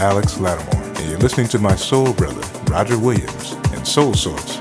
Alex Lattimore, and you're listening to my soul brother, Roger Williams, and Soul Source.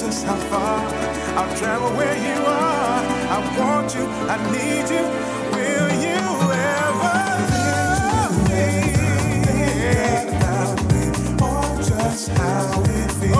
just how far I'll travel where you are. I want you, I need you. Will you ever love me? Just how it feels.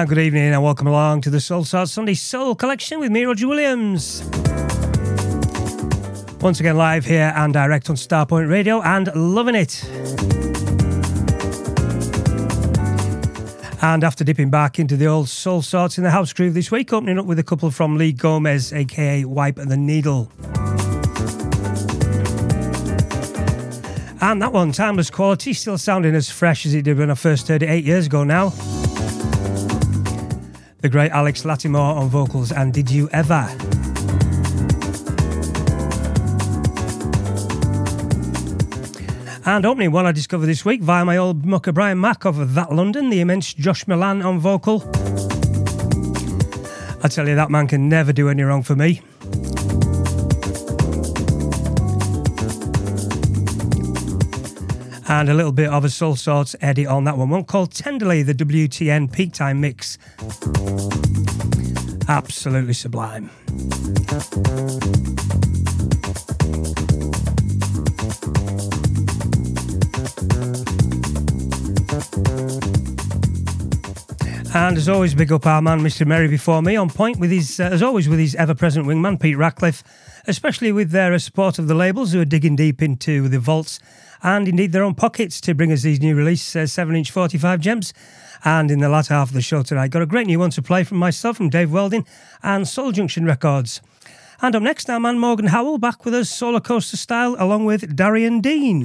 And good evening and welcome along to the Soul Sort Sunday Soul Collection with me, Roger Williams. Once again, live here and direct on Starpoint Radio and loving it. And after dipping back into the old soul sorts in the house groove this week, opening up with a couple from Lee Gomez, aka Wipe the Needle. And that one, timeless quality, still sounding as fresh as it did when I first heard it eight years ago now. The great Alex Lattimore on vocals, and Did You Ever? And opening one I discovered this week via my old mucker Brian Mack of That London, the immense Josh Milan on vocal. I tell you, that man can never do any wrong for me. And a little bit of a soul sorts edit on that one. One called Tenderly, the WTN Peak Time Mix. Absolutely sublime. And as always, big up our man, Mr. Merry, before me, on point with his, uh, as always, with his ever present wingman, Pete Ratcliffe, especially with their support of the labels who are digging deep into the vaults and indeed their own pockets to bring us these new releases, uh, 7 inch 45 gems. And in the latter half of the show tonight, got a great new one to play from myself, from Dave Welding and Soul Junction Records. And up next, our man Morgan Howell back with us, Solar Coaster style, along with Darien Dean.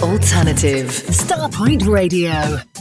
alternative. Starpoint Radio.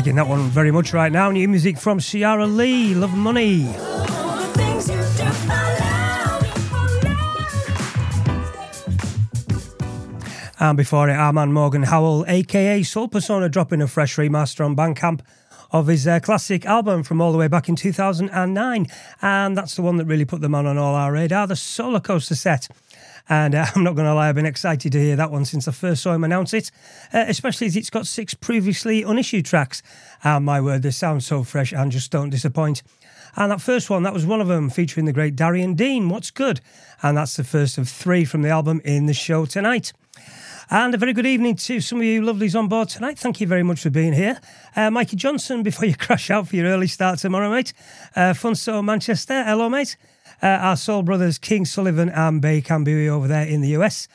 Liking that one very much right now. New music from Ciara Leah, Love Money. And before it, Armand Morgan Howell, aka Soulpersona, dropping a fresh remaster on Bandcamp of his uh, classic album from all the way back in 2009. And that's the one that really put them on on all our radar, the Solar Coaster set. And uh, I'm not going to lie, I've been excited to hear that one since I first saw him announce it, uh, especially as it's got six previously unissued tracks. And my word, they sound so fresh and just don't disappoint. And that first one, that was one of them, featuring the great Darien Dean, What's Good? And that's the first of three from the album in the show tonight. And a very good evening to some of you lovelies on board tonight. Thank you very much for being here. Uh, Mikey Johnson, before you crash out for your early start tomorrow, mate. Uh, Funso Manchester, hello, mate uh, our soul brothers King Sullivan and Bay Cambui over there in the US.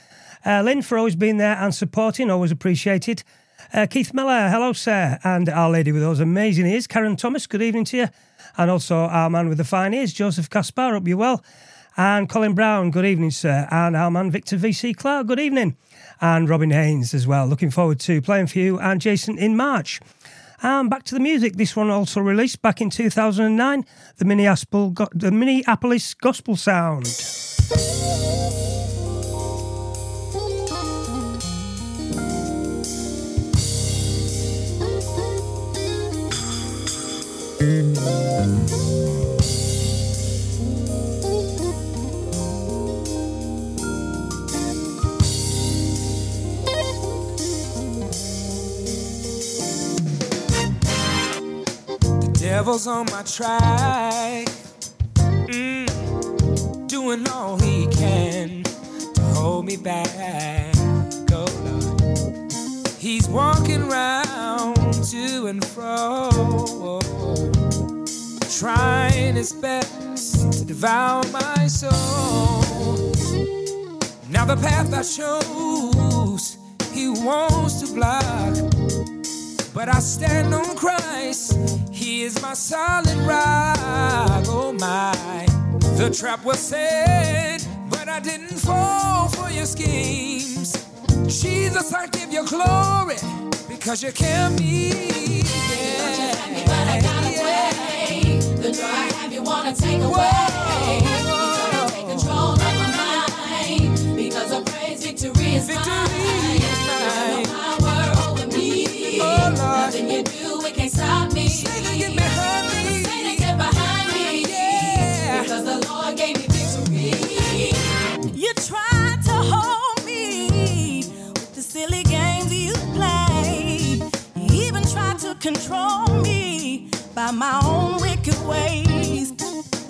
Uh, Lynn for always being there and supporting, always appreciated. Uh, Keith Miller, hello, sir. And our lady with those amazing ears, Karen Thomas, good evening to you. And also our man with the fine ears, Joseph Caspar, hope you're well. And Colin Brown, good evening, sir. And our man Victor VC Clark, good evening. And Robin Haynes as well. Looking forward to playing for you and Jason in March. And back to the music. This one also released back in 2009, the Minneapolis, the Minneapolis Gospel Sound. devil's on my track, mm, doing all he can to hold me back. Oh Lord, he's walking round to and fro, trying his best to devour my soul. Now the path I chose, he wants to block. But I stand on Christ, He is my solid rock. Oh my, the trap was set, but I didn't fall for your schemes. Jesus, I give you glory because you kept me. Yeah. but I got away. The joy I have, you wanna take away. You try to take control of my mind because of praise, victory is Victory mine. is mine. No power over me. Oh, Lord. Nothing you do, it can't control me by my own wicked ways.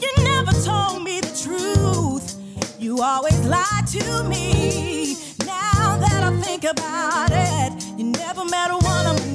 You never told me the truth. You always lied to me. Now that I think about it, you never met one of me.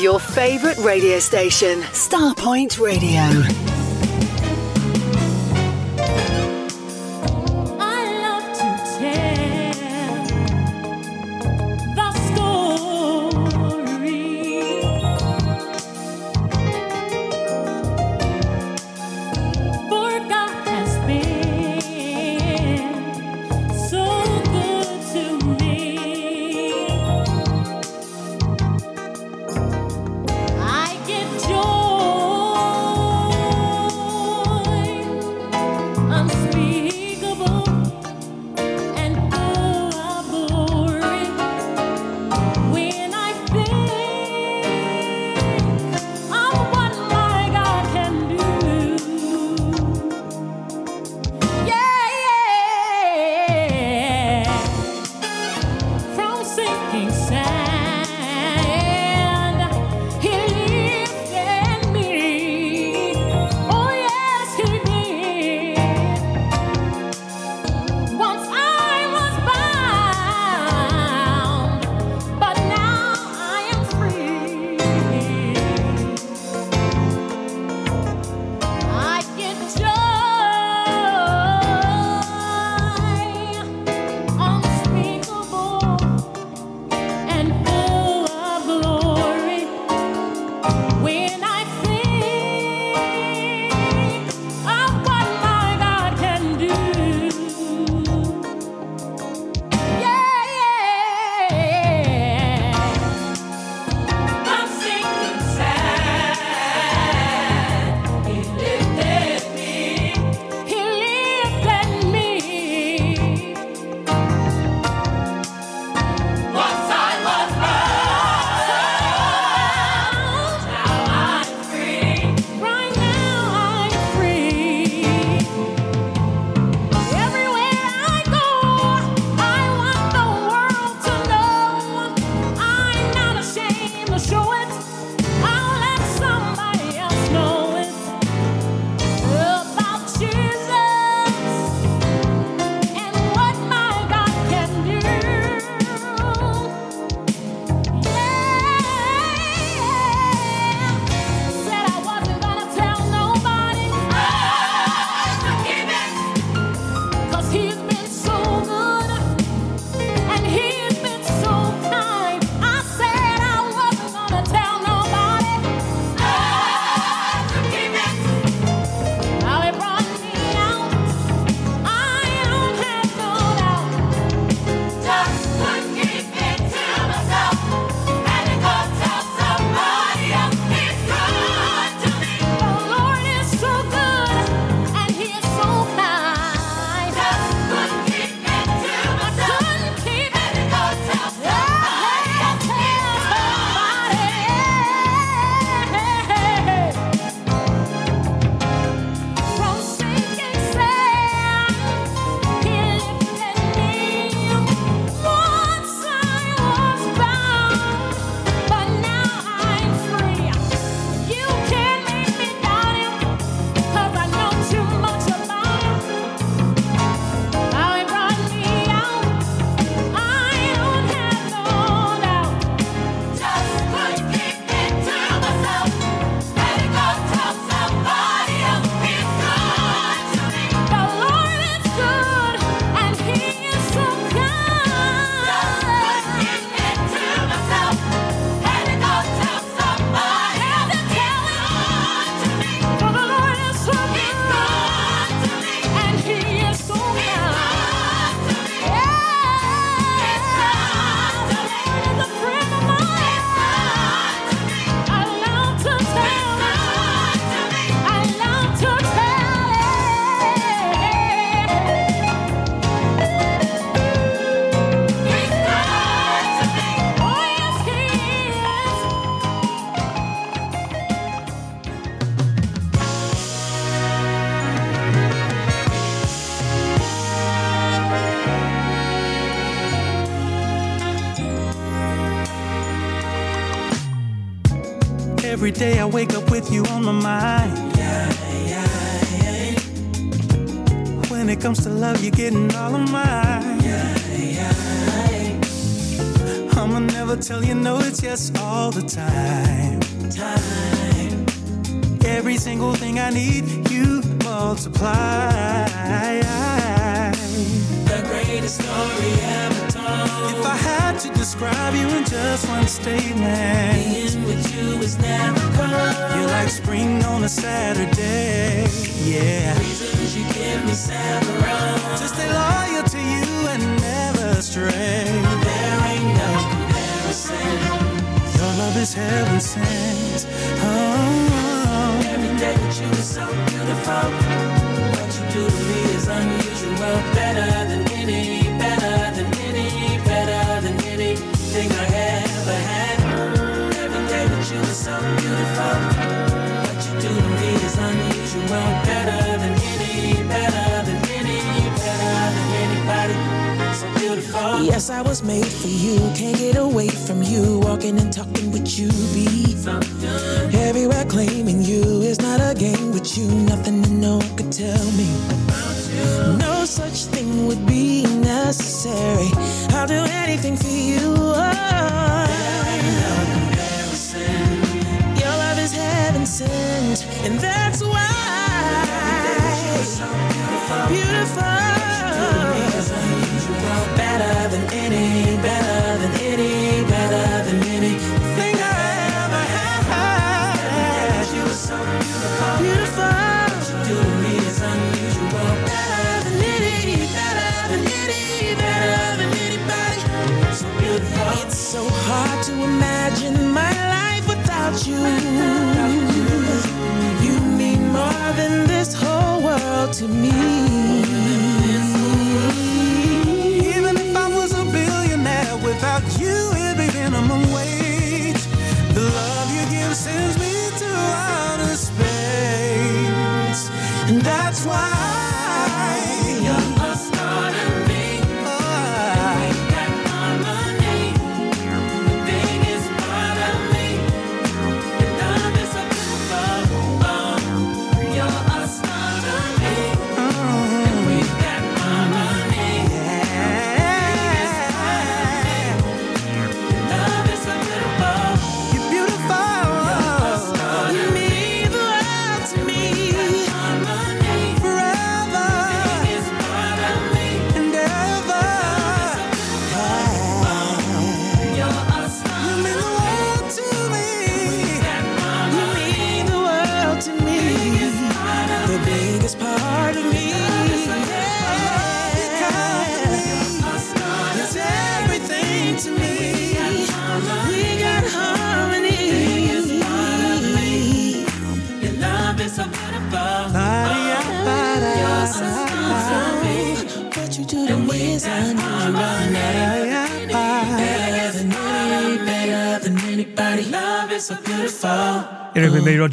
Your favourite radio station, Starpoint Radio.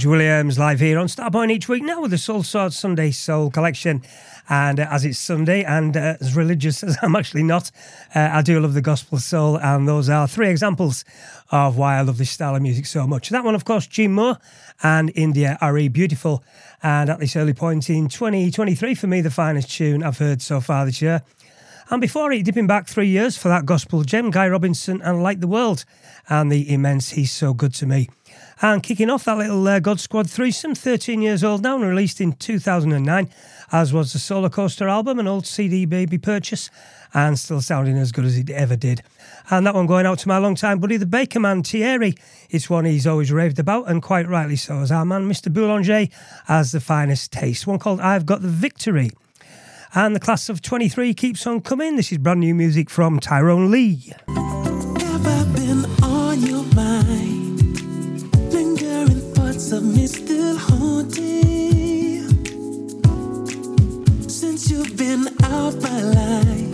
Roger Williams, live here on Starpoint each week now with the Soulsorts Sunday Soul Collection. And uh, as it's Sunday, and uh, as religious as I'm actually not, uh, I do love the gospel soul. And those are three examples of why I love this style of music so much. That one, of course, Gene Moore and India.Arie Beautiful. And at this early point in 2023, for me, the finest tune I've heard so far this year. And before it, dipping back three years for that gospel gem, Guy Robinson and Light the World, and the immense He's So Good to Me. And kicking off that little uh, God Squad threesome, 13 years old now and released in 2009, as was the Solar Coaster album, an old CD baby purchase, and still sounding as good as it ever did. And that one going out to my long-time buddy, the Baker Man, Thierry. It's one he's always raved about, and quite rightly so, as our man, Mr. Boulanger, has the finest taste. One called I've Got the Victory. And the class of 23 keeps on coming. This is brand new music from Tyrone Lee. Of me still haunting. Since you've been out my life,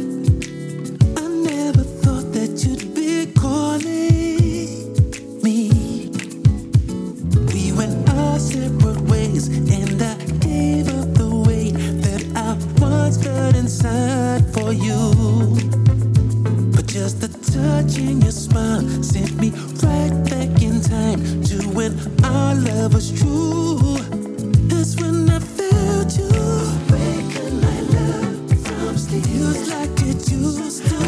I never thought that you'd be calling me. We went our separate ways, and I gave up the way that I once felt inside for you. But just the touch in your smile sent me right back in time to when our love was true. That's when I felt you. Waking my love from. Feels like long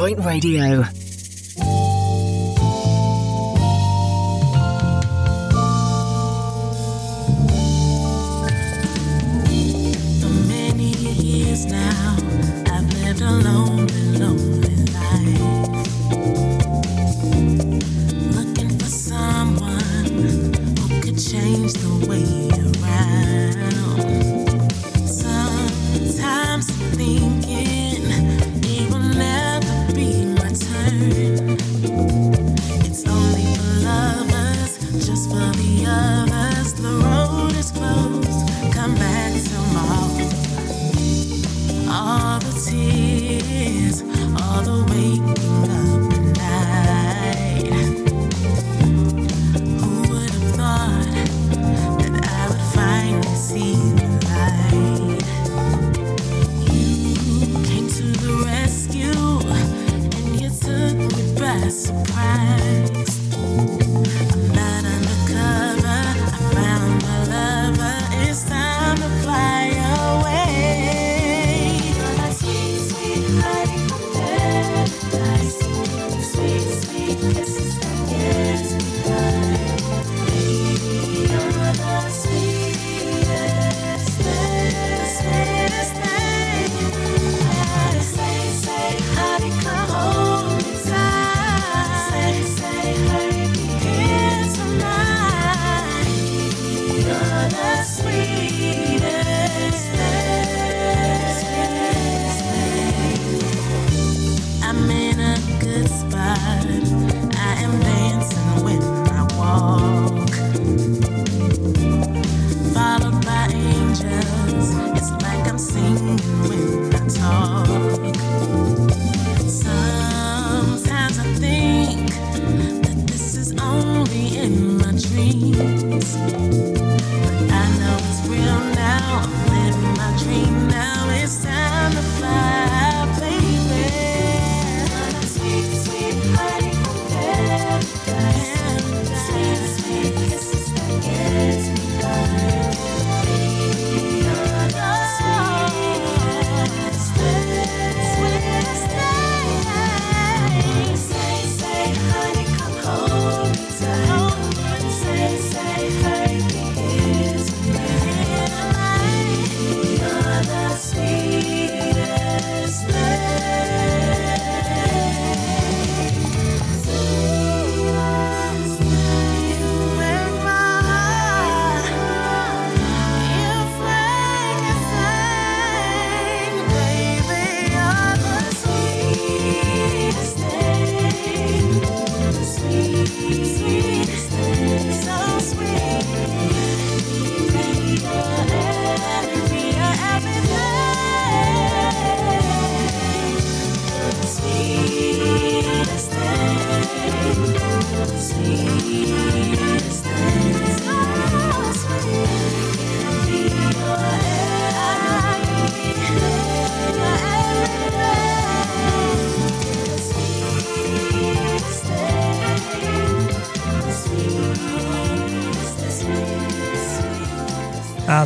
Starpoint Radio.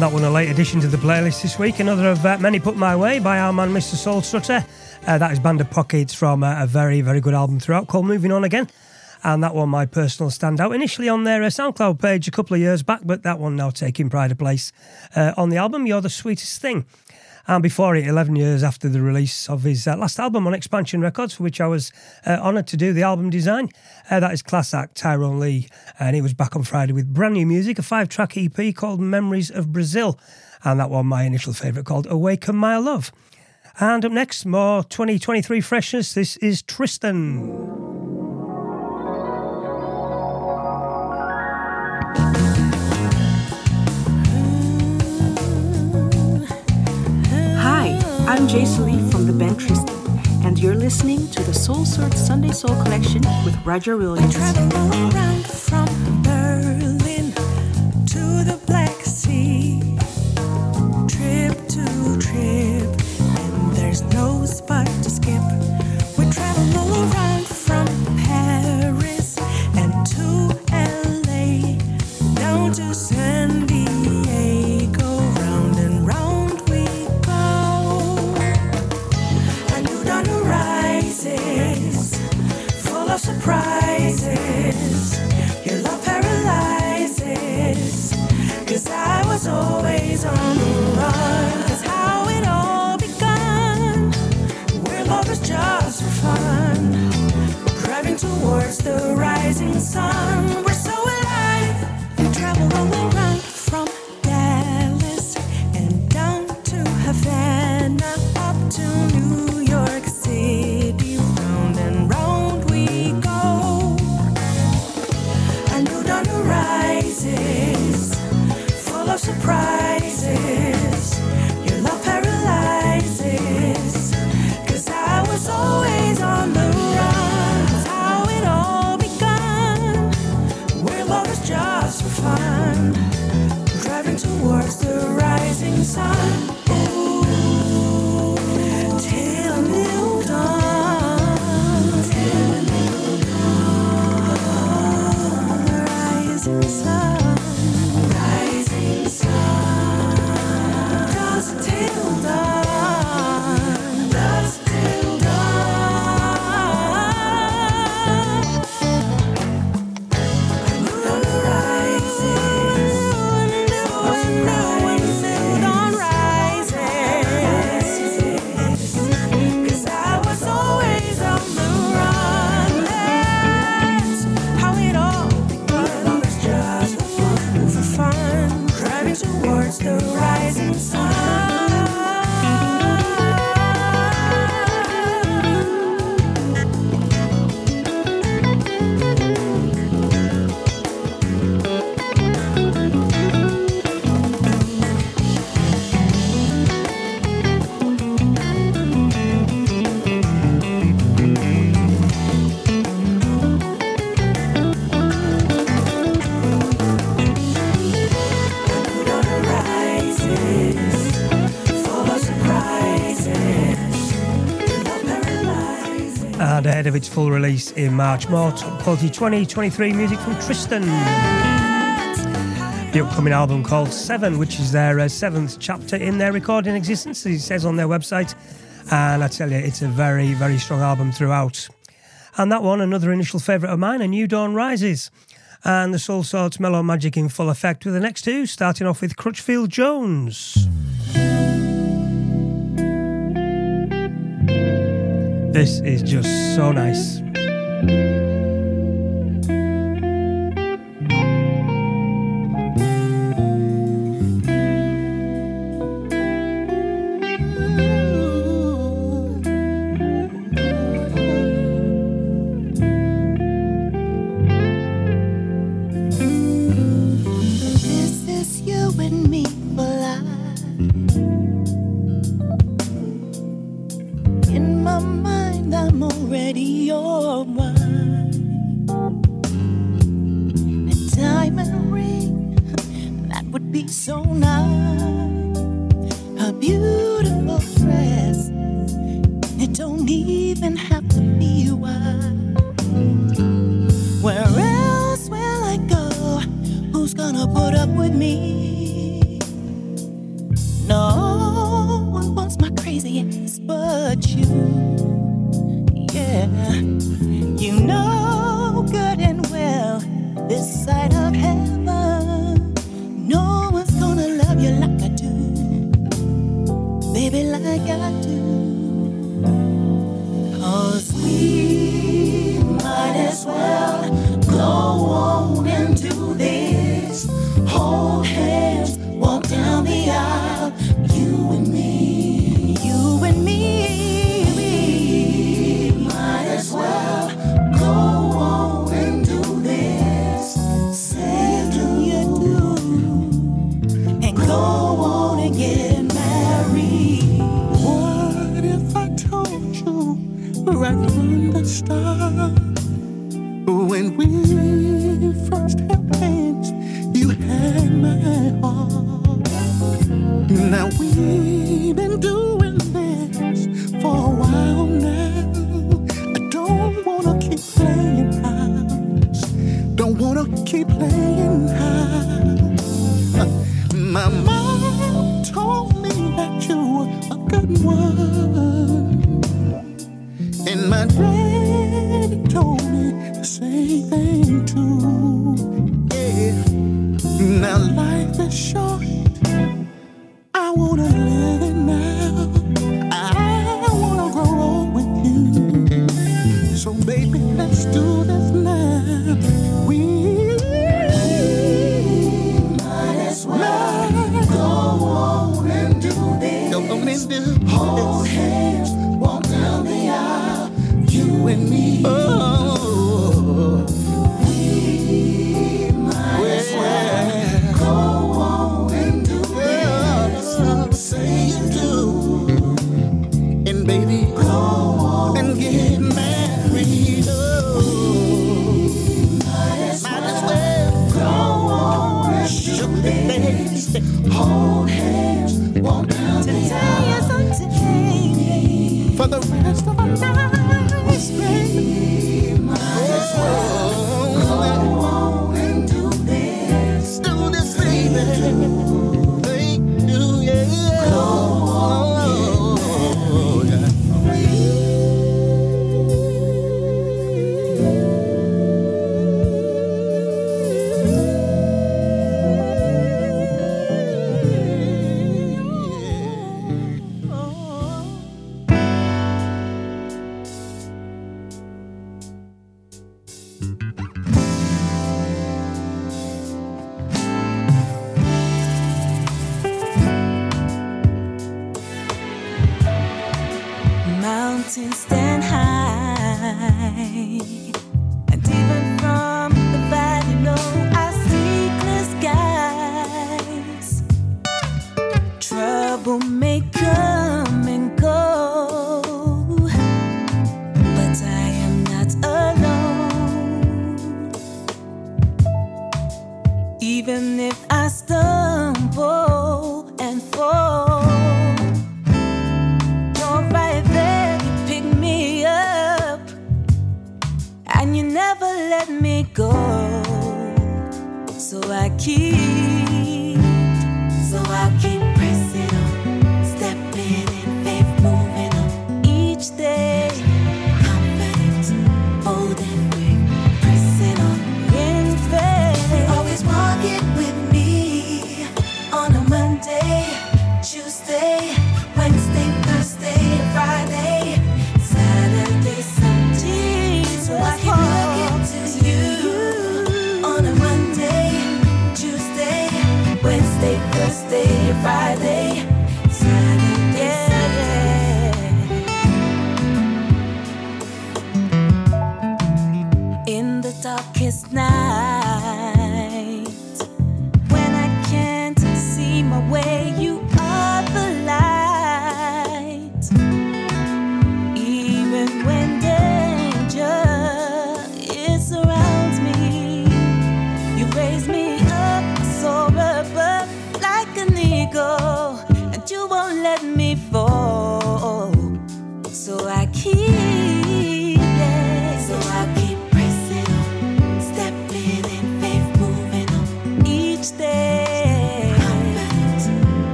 And that one a late addition to the playlist this week. Another of uh, many put my way by our man Mr. Soul Strutter. Uh, that is Band of Pockets from uh, a very, very good album throughout called Moving On Again. And that one, my personal standout, initially on their uh, SoundCloud page a couple of years back, but that one now taking pride of place uh, on the album, You're the Sweetest Thing. And before it, 11 years after the release of his uh, last album on Expansion Records, for which I was uh, honoured to do the album design, uh, that is class act Tyrone Lee. And he was back on Friday with brand new music, a five track EP called Memories of Brazil. And that one, my initial favourite, called Awaken My Love. And up next, more 2023 freshness. This is Tristan. I'm Jason Lee from the band Tristan, and you're listening to the Soulsorts Sunday Soul Collection with Roger Williams. around surprises. Your love paralyzes. Cause I was always on the run. That's how it all begun. Where love is just for fun. Driving towards the rising sun. We're so alive. We travel all around from Dallas and down to Havana up to New its full release in March. More top quality 2023 music from Tristan. The upcoming album called Seven, which is their uh, seventh chapter in their recording existence, it says on their website. And I tell you, it's a very, very strong album throughout. And that one, another initial favourite of mine, A New Dawn Rises. And the Soulsorts mellow magic in full effect with the next two, starting off with Crutchfield Jones. This is just so nice.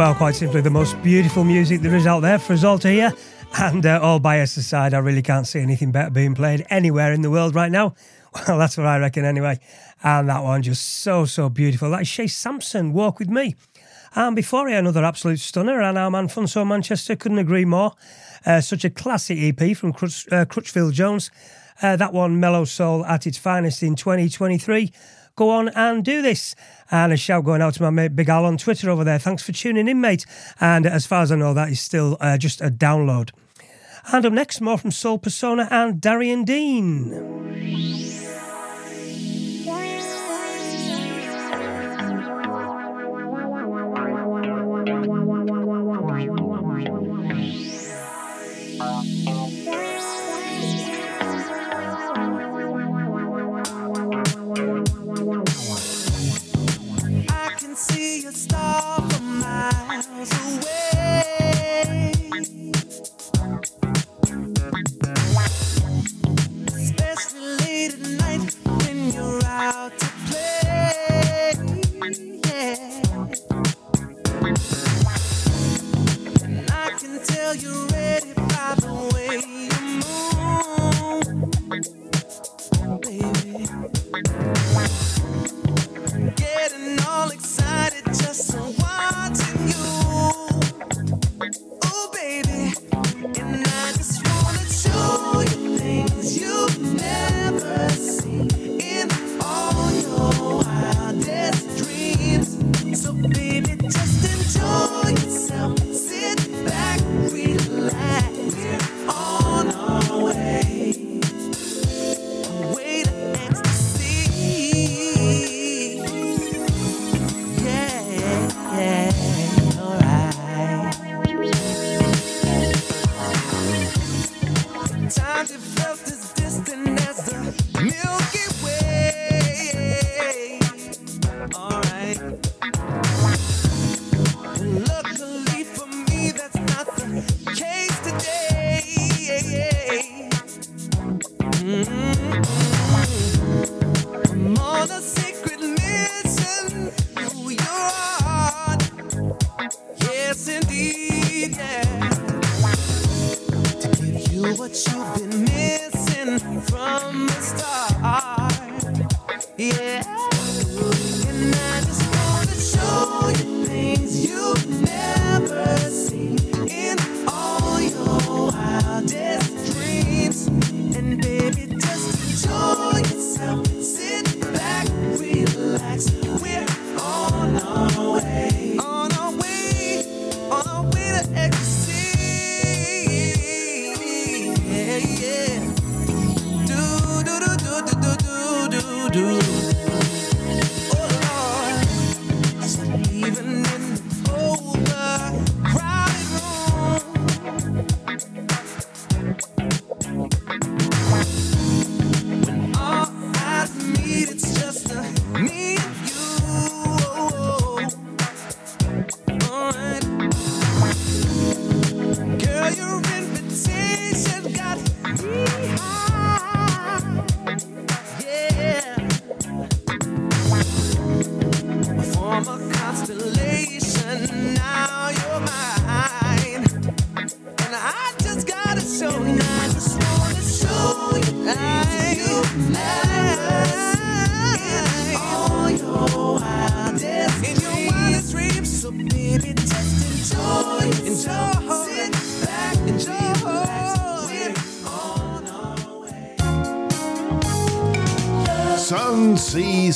Well, quite simply, the most beautiful music there is out there for us all to hear. And uh, all bias aside, I really can't see anything better being played anywhere in the world right now. Well, that's what I reckon anyway. And that one just so, so beautiful. That is Ché Sampson, Walk With Me. And before here, another absolute stunner, and our man Funso Manchester couldn't agree more. Uh, such a classic EP from Crutch, uh, Crutchfield Jones. Uh, that one, Mellow Soul at its finest in 2023. Go on and do this. And a shout going out to my mate Big Al on Twitter over there. Thanks for tuning in, mate. And as far as I know, that is still uh, just a download. And up next, more from Soulpersona and Darien Dean. Mm-hmm.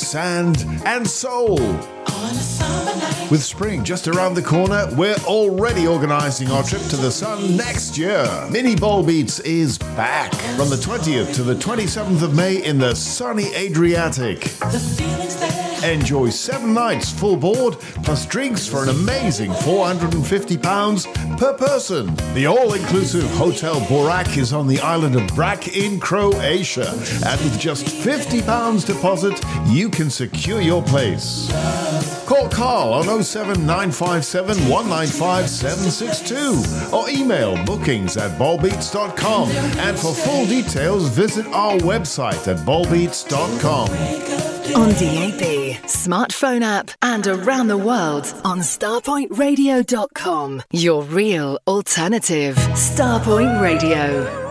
Sand, and soul. With spring just around the corner, we're already organising our trip to the sun next year. Mini Bowl Beats is back from the 20th to the 27th of May in the sunny Adriatic. Enjoy seven nights full board plus drinks for an amazing £450 per person. The all inclusive Hotel Borak is on the island of Brac in Croatia. And with just £50 deposit, you can secure your place. Call Carl on 07957 or email bookings at ballbeats.com. And for full details, visit our website at ballbeats.com. On DAB smartphone app and around the world on starpointradio.com. Your real alternative. Starpoint Radio.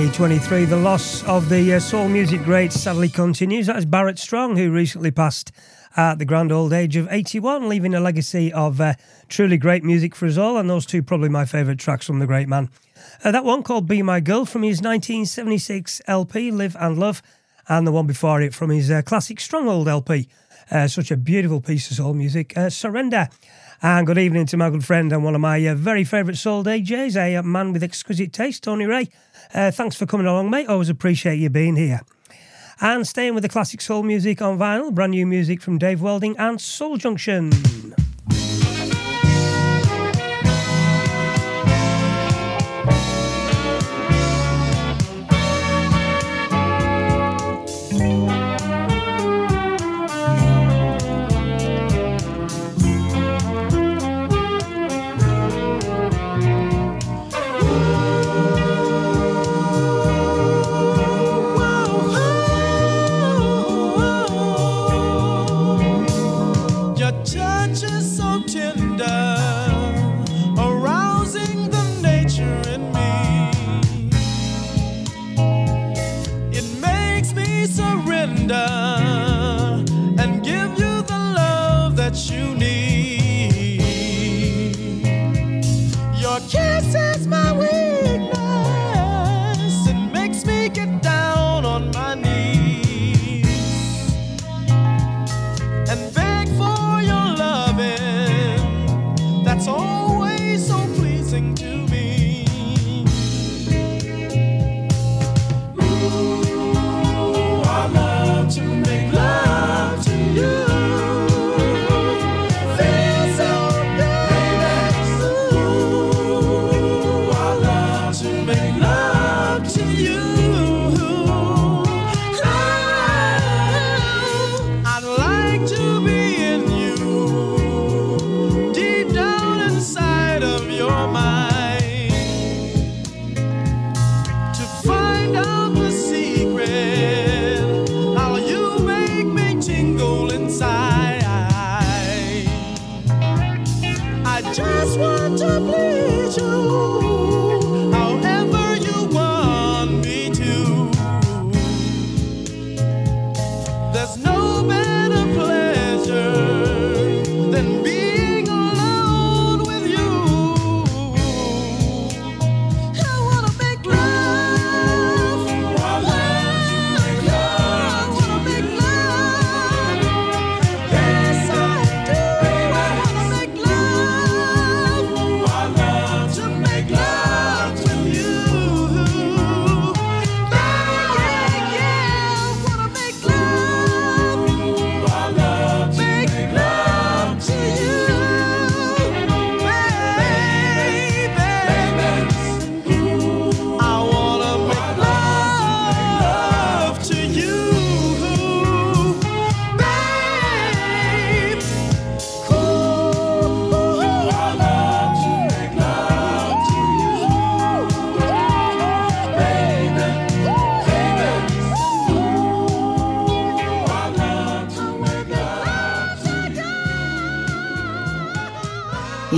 2023, the loss of the uh, soul music great sadly continues. That is Barrett Strong, who recently passed at the grand old age of 81, leaving a legacy of uh, truly great music for us all. And those two, probably my favourite tracks from the great man. Uh, that one called Be My Girl from his 1976 LP, Live and Love, and the one before it from his uh, classic Stronghold LP. Uh, such a beautiful piece of soul music, uh, Surrender. And good evening to my good friend and one of my very favourite soul DJs, a man with exquisite taste, Tony Ray. Uh, thanks for coming along, mate. Always appreciate you being here. And staying with the classic soul music on vinyl, brand new music from Dave Welding and Soul Junction.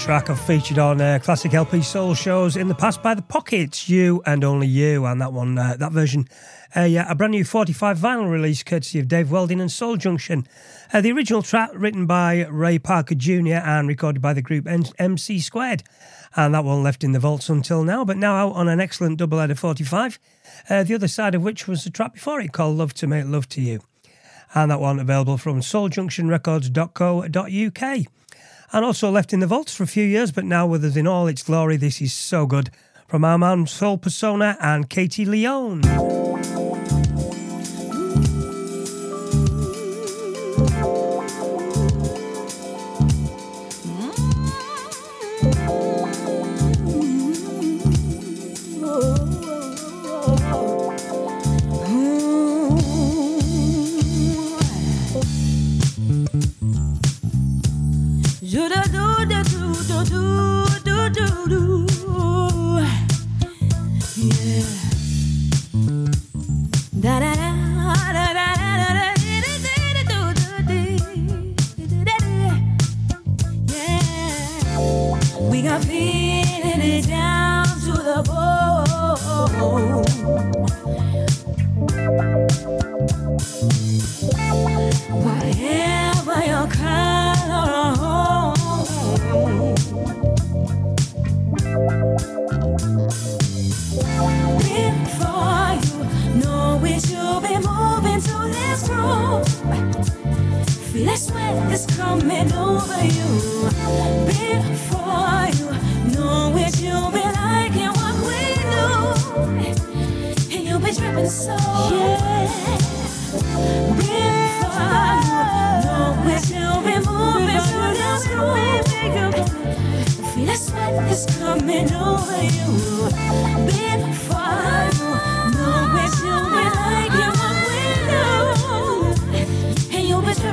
Track I've featured on uh, classic LP soul shows in the past by the Pockets, You and Only You. And that one, uh, that version, uh, yeah, a brand new 45 vinyl release courtesy of Dave Welding and Soul Junction. Uh, the original track written by Ray Parker Jr. and recorded by the group MC Squared. And that one left in the vaults until now, but now out on an excellent double header 45. Uh, the other side of which was the track before it called Love to Make Love to You. And that one available from souljunctionrecords.co.uk and also left in the vaults for a few years, but now with us in all its glory. This is so good from our man Soulpersona and Katie Leone. do do do do do do coming over you before you know it. You'll be liking what we do, and you'll be dripping so. Yeah. Before you know it, you'll be moving to this groove. Feel the sweat is coming over you before.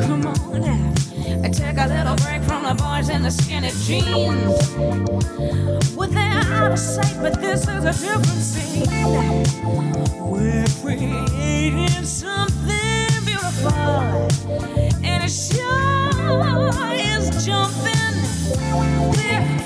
Come on now. I take a little break from the boys in the skinny jeans. Out of sight, but this is a different scene. We're creating something beautiful, and is jumping. We're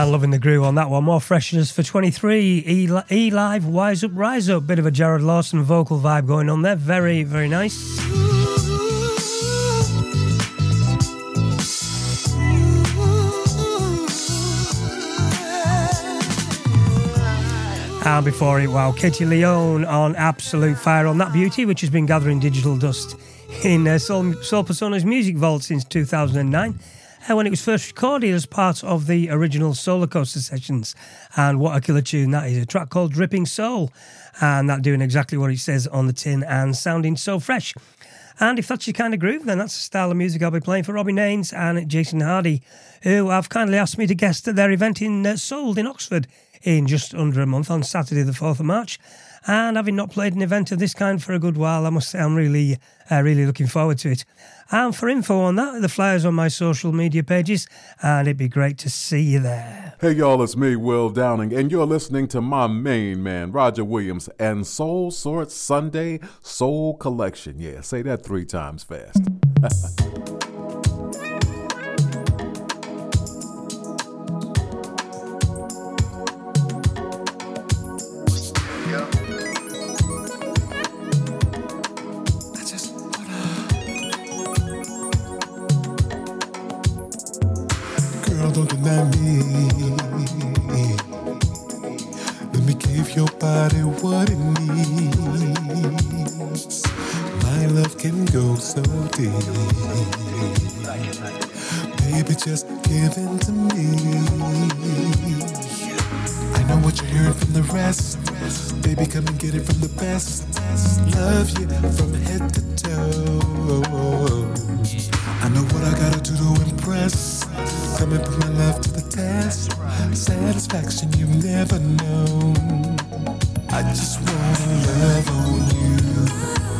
Uh, loving the groove on that one. More freshness for 23. E, e Live, Wise Up, Rise Up. Bit of a Jarrod Lawson vocal vibe going on there. Very, very nice. And before it, wow, Katie Leone on Absolute Fire on That Beauty, which has been gathering digital dust in uh, Soul, Soulpersona's Music Vault since 2009 uh, when it was first recorded as part of the original Solar Coaster sessions. And what a killer tune that is! A track called Dripping Soul, and that doing exactly what it says on the tin and sounding so fresh. And if that's your kind of groove, then that's the style of music I'll be playing for Robbie Naines and Jason Hardy, who have kindly asked me to guest at their event in uh, Sold in Oxford in just under a month on Saturday, the 4th of March. And having not played an event of this kind for a good while, I must say I'm really, uh, really looking forward to it. And for info on that, the flyers on my social media pages, and it'd be great to see you there. Hey y'all, it's me, Will Downing, and you're listening to my main man, Roger Williams, and Soulsorts Sunday Soul Collection. Yeah, say that three times fast. Girl, don't deny me. Let me give your body what it needs. My love can go so deep. Baby, just give in to me. I know what you're hearing from the rest. Baby, come and get it from the best. Love you from head to toe. I know what I gotta do to impress. Come and put my love to the test. Satisfaction you've never known. I just wanna love on you. You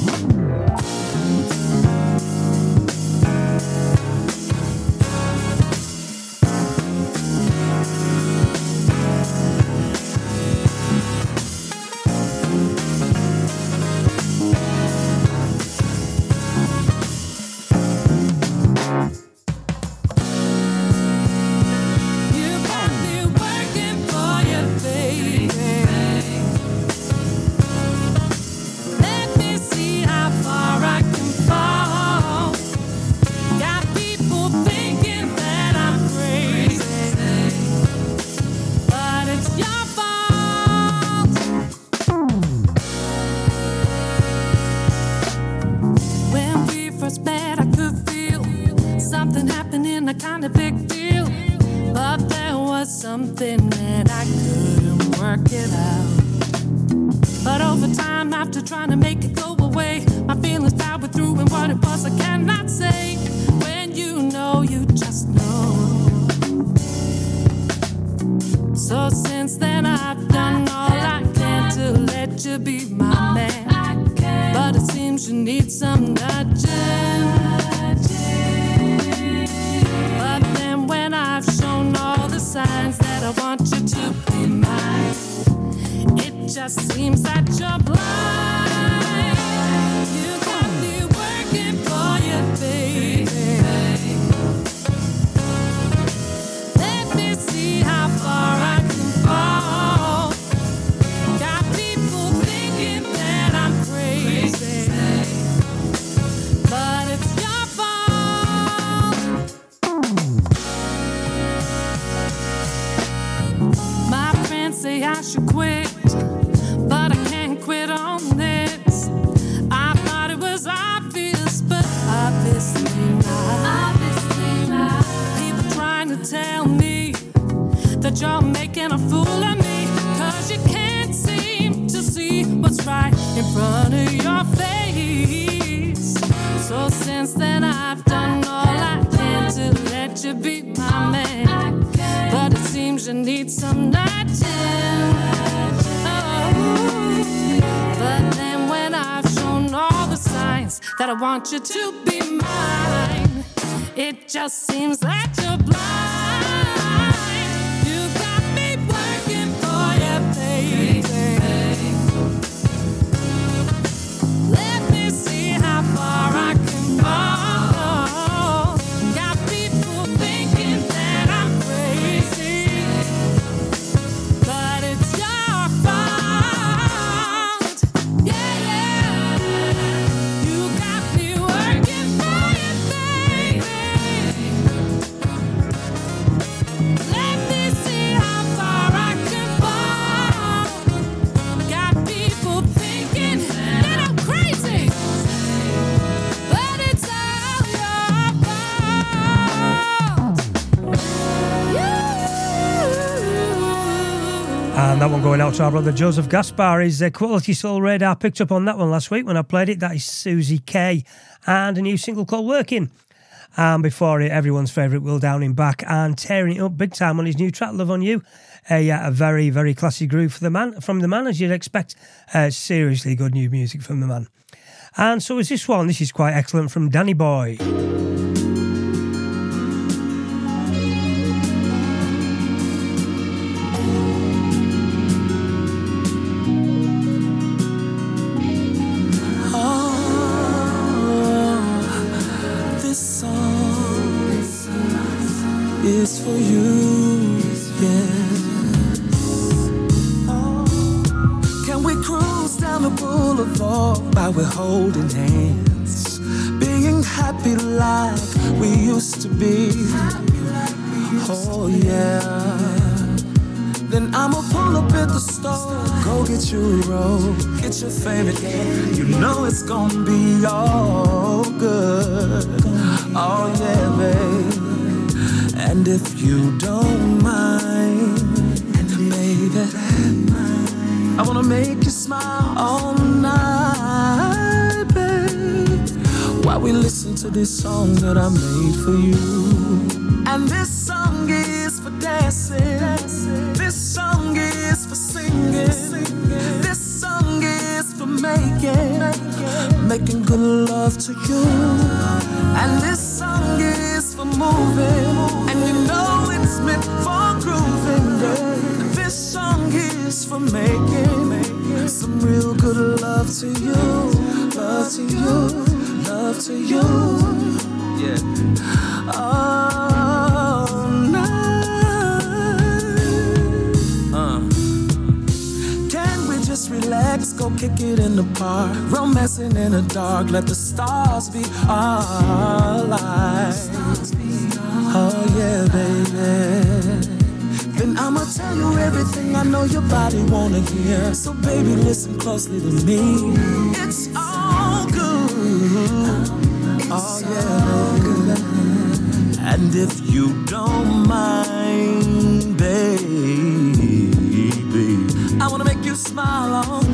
Front of your face. chance that I've done all I can to let you be my man. But it seems you need some nudging. Oh. But then when I've shown all the signs that I want you to be mine, it just seems that you're blind. That one going out to our brother Joseph Gaspar. His uh, Quality Soul Radar picked up on that one last week when I played it. That is Susy K. And a new single called Working. And before it, everyone's favourite Will Downing back and tearing it up big time on his new track, Love on You. A, uh, a very, very classy groove for the man, from the man, as you'd expect. Uh, seriously good new music from the man. And so is this one. This is quite excellent from Danny Boy. Get your favorite. You know it's gonna be all good. Oh yeah, babe. And if you don't mind, baby, I wanna make you smile all night, babe. While we listen to this song that I made for you. And this song is for dancing. Making good love to you. And this song is for moving. And you know it's meant for grooving. Yeah. This song is for making some real good love to you. Love to you. Love to you. Yeah. All relax, go kick it in the park? Romancing in the dark, let the stars be our light. Oh yeah, baby. Then I'ma tell you everything I know your body wanna hear. So baby, listen closely to me. It's all good. Oh yeah, baby. And if you don't mind, baby, I wanna make you smile all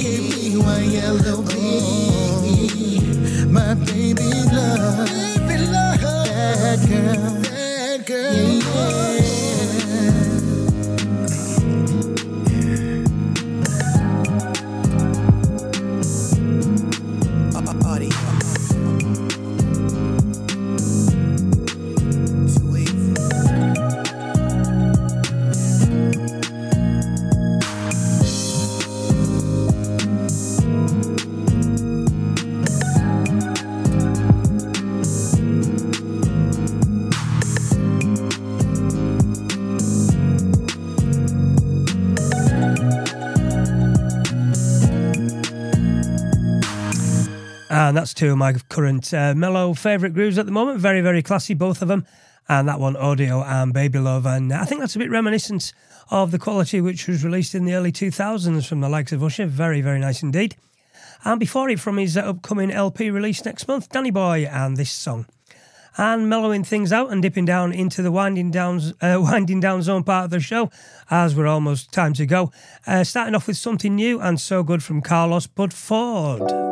B-Y-L-O-V. My baby love. Baby love. Bad girl. Bad girl. Yeah. And that's two of my current uh, mellow favourite grooves at the moment. Very, very classy, both of them. And that one, Audi Yo and Baby Love. And I think that's a bit reminiscent of the quality which was released in the early 2000s from the likes of Usher. Very, very nice indeed. And before it, from his uh, upcoming LP release next month, Danny Boy and this song. And mellowing things out and dipping down into the winding down, uh, winding down zone part of the show, as we're almost time to go. Uh, starting off with something new and so good from Carlos Budd Ford.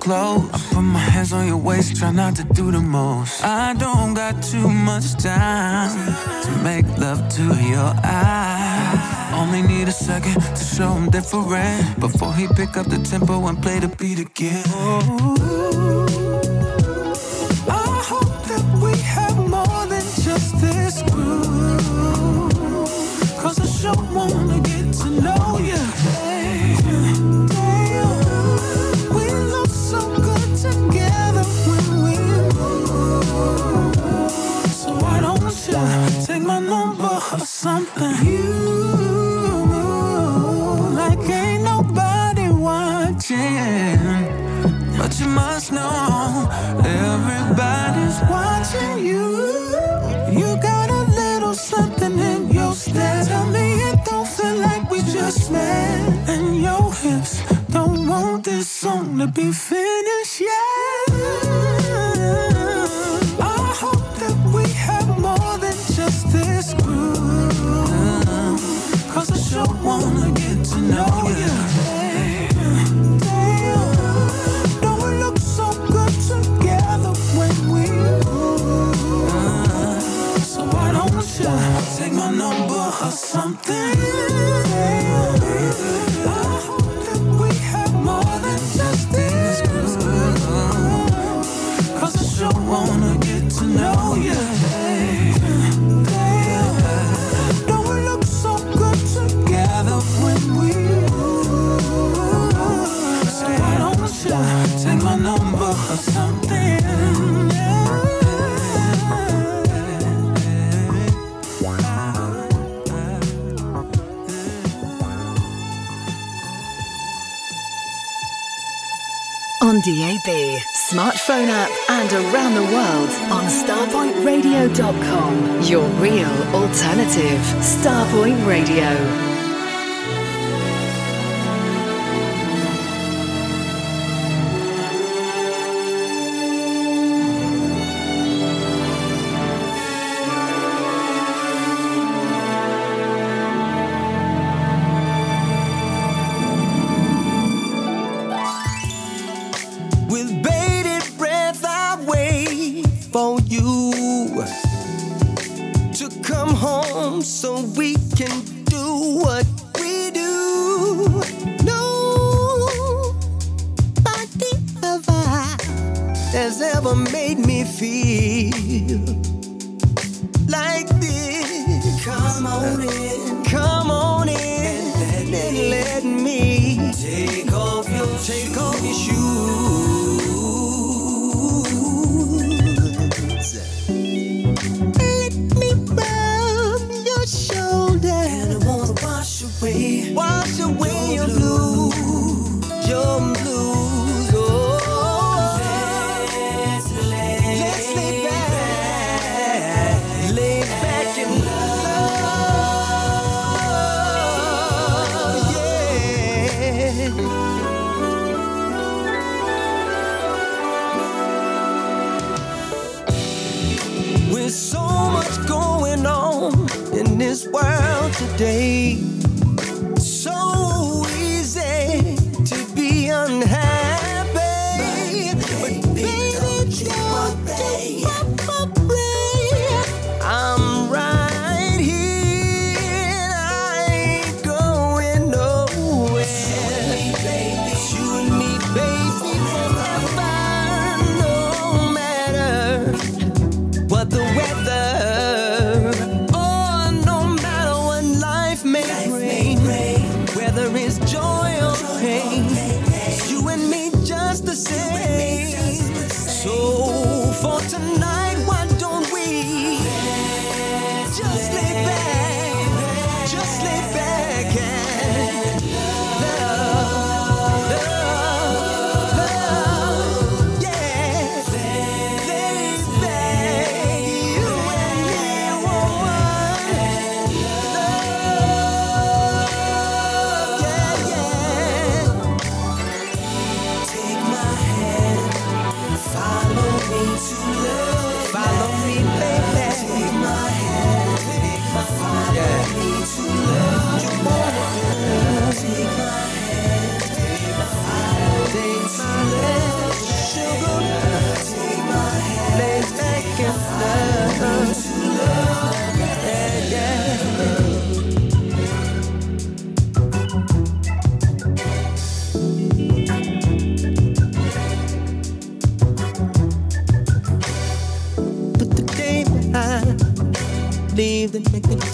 close. I put my hands on your waist, try not to do the most. I don't got too much time to make love to your eyes. Only need a second to show him different before he pick up the tempo and play the beat again. Ooh. be fit. smartphone app and around the world on starpointradio.com. Your real alternative, Starpoint Radio. With so much going on in this world today.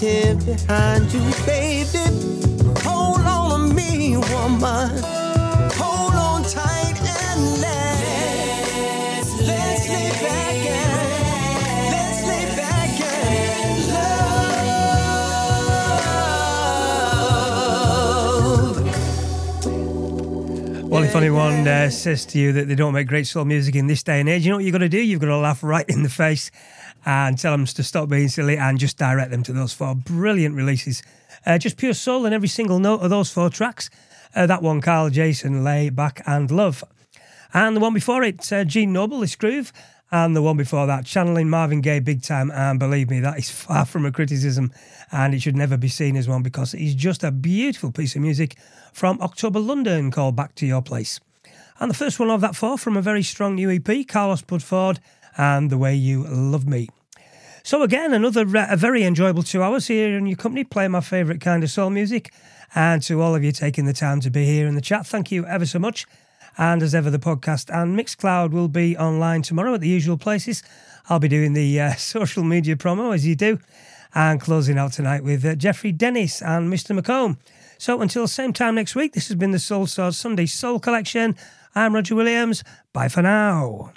behind you, baby. Hold on to me, woman. Hold on tight and let let's, let's lay back and let's lay back and love. Well, if anyone uh, says to you that they don't make great soul music in this day and age, you know what you've got to do? You've got to laugh right in the face and tell them to stop being silly and just direct them to those four brilliant releases. Uh, just pure soul in every single note of those four tracks. Uh, that one, Kyle Jason, Lay Back and Love. And the one before it, uh, Gene Noble, This Groove. And the one before that, channeling Marvin Gaye big time. And believe me, that is far from a criticism. And it should never be seen as one because it is just a beautiful piece of music from October London called Back to Your Place. And the first one of that four from a very strong new EP, Carlos Budd Ford and The Way You Love Me. So again, another a very enjoyable two hours here in your company, playing my favourite kind of soul music. And to all of you taking the time to be here in the chat, thank you ever so much. And as ever, the podcast and Mixcloud will be online tomorrow at the usual places. I'll be doing the uh, social media promo as you do, and closing out tonight with uh, Jeffrey Dennis and Mr. McComb. So until the same time next week, this has been the Soulsorts Sunday Soul Collection. I'm Roger Williams. Bye for now.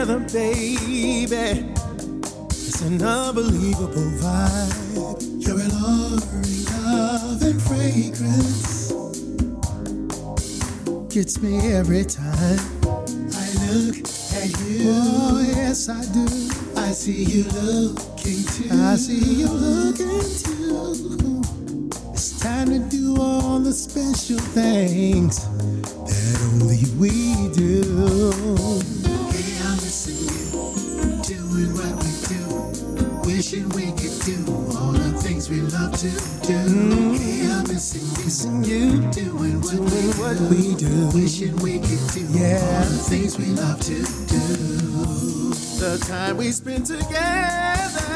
Together, baby. It's an unbelievable vibe. You're an alluring love and fragrance. Gets me every time I look at you. Oh, yes, I do. I see you looking too. I see you looking too. It's time to do all the special things things we love to do. The time we spend together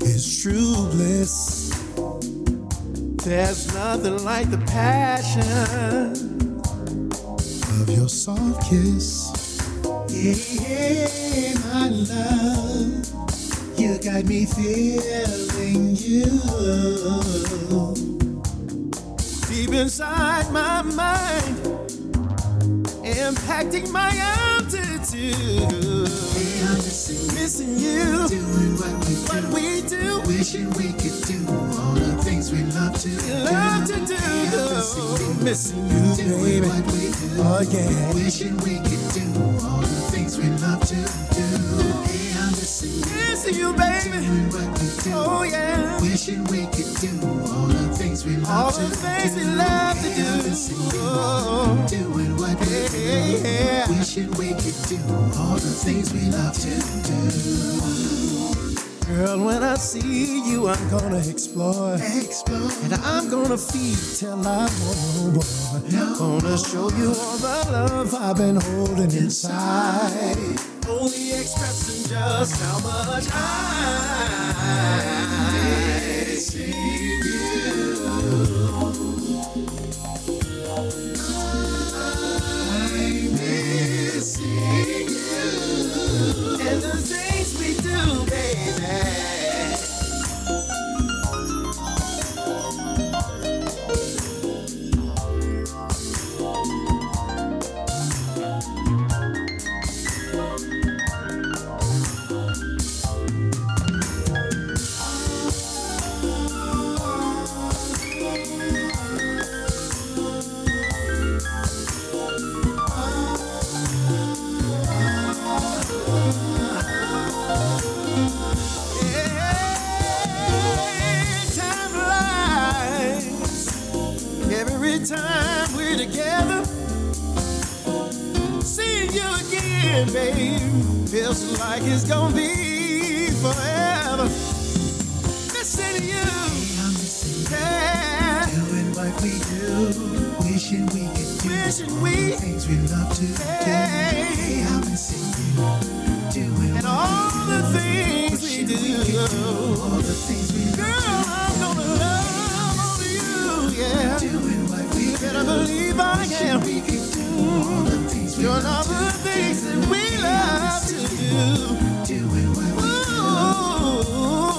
is true bliss. There's nothing like the passion of your soft kiss. Yeah, my love, you got me feeling you. Deep inside my mind, impacting my altitude. Missing, you, doing what we do, what we do, wishing we could do all the things we love to love to do. Missing you, doing what we do, oh yeah, wishing we could do all the things we love to do. I'm missing you, missing you, baby, doing what we do, oh yeah, wishing we could do all the things we love all to do. All the things we love to do. I'm you, oh, doing what we do, yeah. wishing we could do all the things we love to do. Girl, when I see you, I'm gonna explore. Explore. And I'm gonna feed till I want no more. Gonna show you all the love I've been holding inside. Only expressing just how much I feels like it's gonna be forever. Missing you, yeah. Doing what we do, wishing we could do wishing we, things we love to do. Hey, I'm missing you, doing and all the things we do. all the things we Girl, I'm gonna love you. yeah. doing what You better believe I am. Doing all the you're not the things that we love to do. Ooh.